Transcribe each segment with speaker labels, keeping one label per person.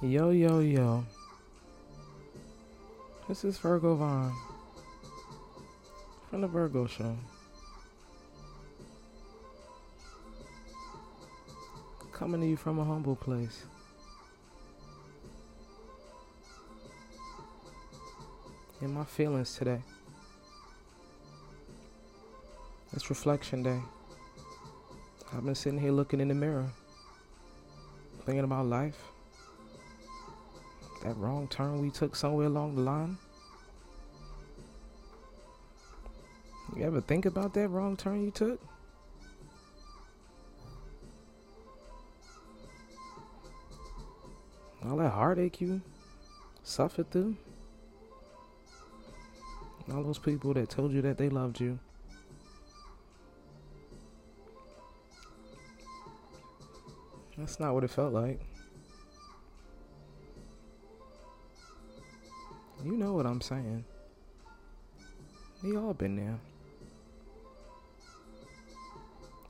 Speaker 1: Yo, yo, yo. This is Virgo Vaughn from the Virgo Show. Coming to you from a humble place. In my feelings today. It's reflection day. I've been sitting here looking in the mirror, thinking about life that wrong turn we took somewhere along the line? You ever think about that wrong turn you took? All that heartache you suffered through? All those people that told you that they loved you. That's not what it felt like. You know what I'm saying. We all been there.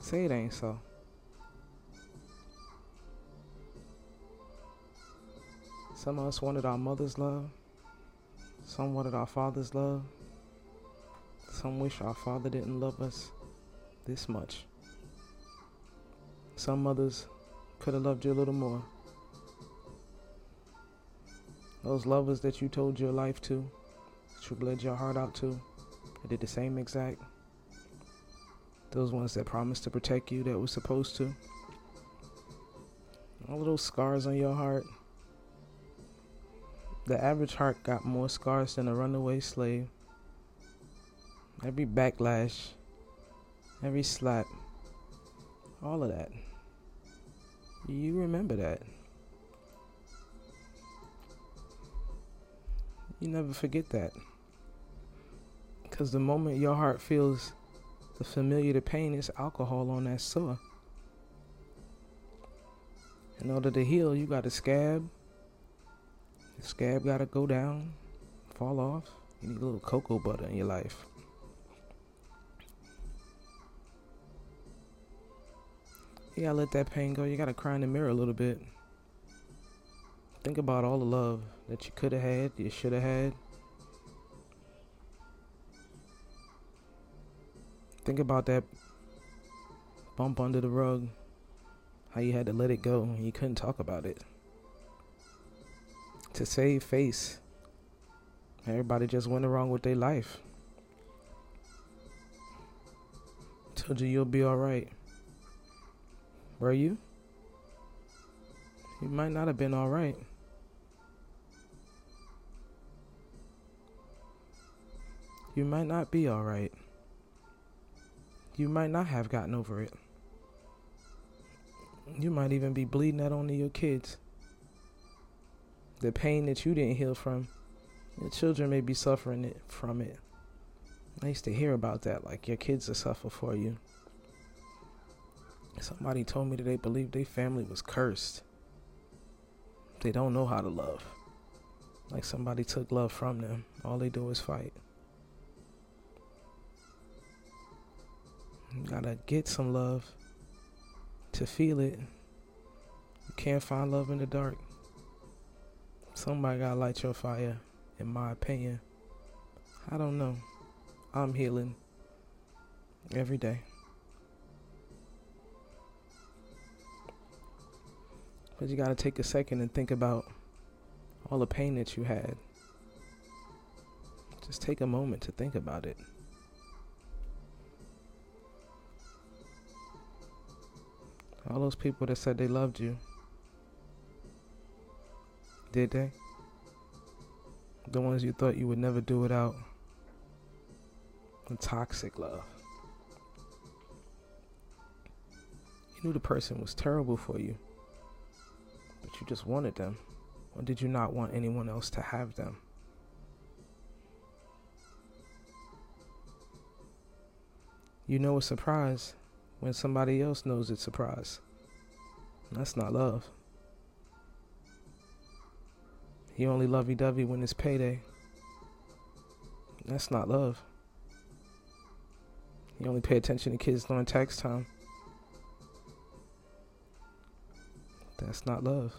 Speaker 1: Say it ain't so. Some of us wanted our mother's love. Some wanted our father's love. Some wish our father didn't love us this much. Some mothers could have loved you a little more. Those lovers that you told your life to, that you bled your heart out to, that did the same exact. Those ones that promised to protect you that were supposed to. All of those scars on your heart. The average heart got more scars than a runaway slave. Every backlash, every slap, all of that. You remember that. You never forget that. Because the moment your heart feels the familiar the pain it's alcohol on that sore. In order to heal, you got to scab. The scab got to go down, fall off. You need a little cocoa butter in your life. You gotta let that pain go. You gotta cry in the mirror a little bit. Think about all the love that you could have had, you should have had. Think about that bump under the rug, how you had to let it go you couldn't talk about it. To save face, everybody just went around with their life. Told you you'll be alright. Were you? You might not have been alright. You might not be alright. You might not have gotten over it. You might even be bleeding out onto your kids. The pain that you didn't heal from, your children may be suffering it from it. I used to hear about that, like your kids will suffer for you. Somebody told me that they believed their family was cursed. They don't know how to love. Like somebody took love from them. All they do is fight. You gotta get some love to feel it. You can't find love in the dark. Somebody gotta light your fire, in my opinion. I don't know. I'm healing every day. But you gotta take a second and think about all the pain that you had. Just take a moment to think about it. All those people that said they loved you. Did they? The ones you thought you would never do without. The toxic love. You knew the person was terrible for you, but you just wanted them. Or did you not want anyone else to have them? You know a surprise when somebody else knows it's surprise. That's not love. You only lovey dovey when it's payday. That's not love. You only pay attention to kids during tax time. That's not love.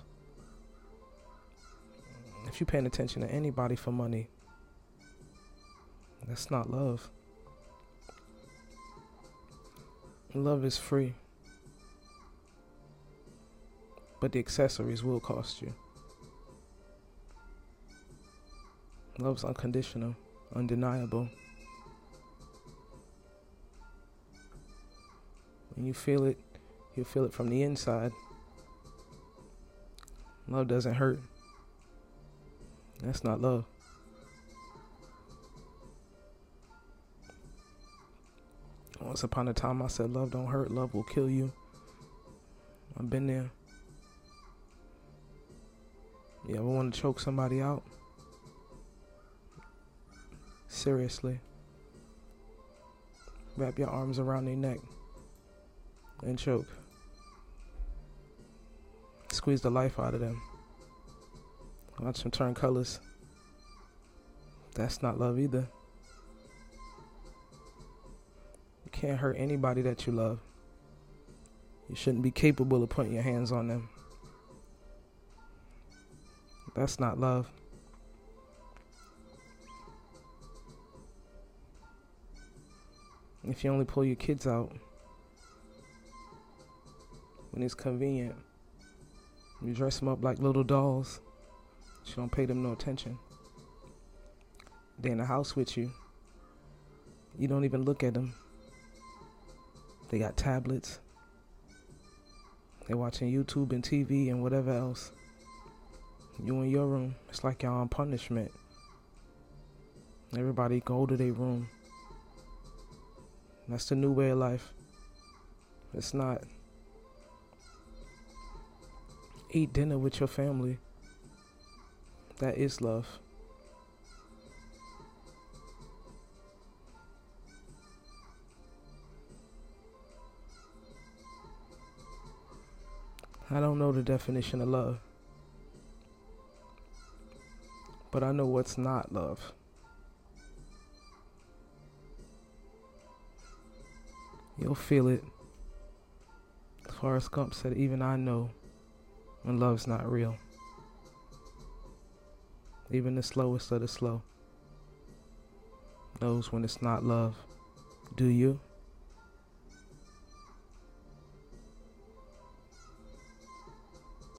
Speaker 1: If you're paying attention to anybody for money, that's not love. Love is free, but the accessories will cost you. Love's unconditional, undeniable. When you feel it, you feel it from the inside. Love doesn't hurt. That's not love. Once upon a time, I said, Love don't hurt, love will kill you. I've been there. You ever want to choke somebody out? Seriously. Wrap your arms around their neck and choke. Squeeze the life out of them. Watch them turn colors. That's not love either. You can't hurt anybody that you love. You shouldn't be capable of putting your hands on them. That's not love. If you only pull your kids out when it's convenient, you dress them up like little dolls. You don't pay them no attention. They in the house with you. You don't even look at them. They got tablets. They're watching YouTube and TV and whatever else. You in your room. It's like y'all on punishment. Everybody go to their room. That's the new way of life. It's not. Eat dinner with your family. That is love. I don't know the definition of love. But I know what's not love. You'll feel it. Forrest Gump said, Even I know when love's not real. Even the slowest of the slow knows when it's not love. Do you?